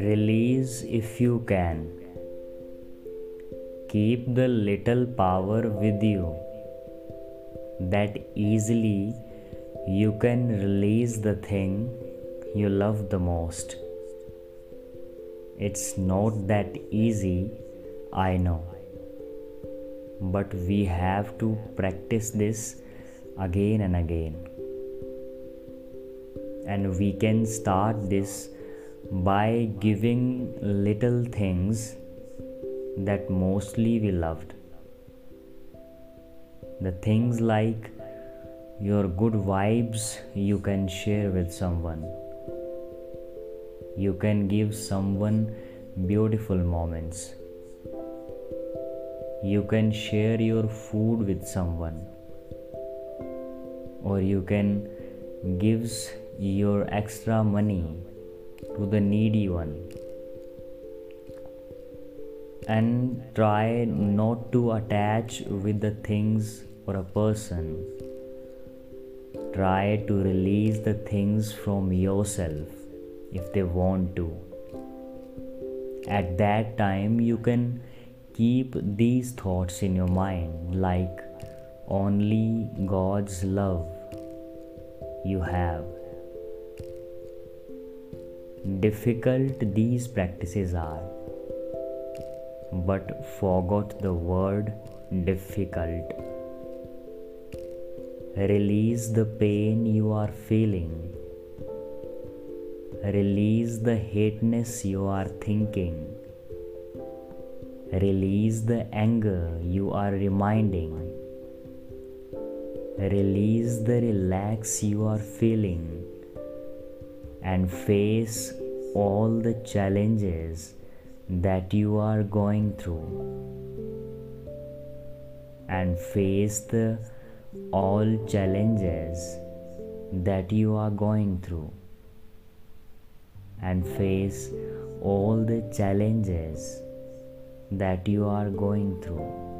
Release if you can. Keep the little power with you that easily you can release the thing you love the most. It's not that easy, I know. But we have to practice this again and again. And we can start this by giving little things that mostly we loved. The things like your good vibes you can share with someone. You can give someone beautiful moments. You can share your food with someone. Or you can gives your extra money to the needy one. And try not to attach with the things or a person. Try to release the things from yourself if they want to. At that time you can keep these thoughts in your mind like only god's love you have difficult these practices are, but forgot the word difficult. Release the pain you are feeling. Release the hateness you are thinking. Release the anger you are reminding. Release the relax you are feeling and face all the challenges that you are going through. And face the all challenges that you are going through. And face all the challenges that you are going through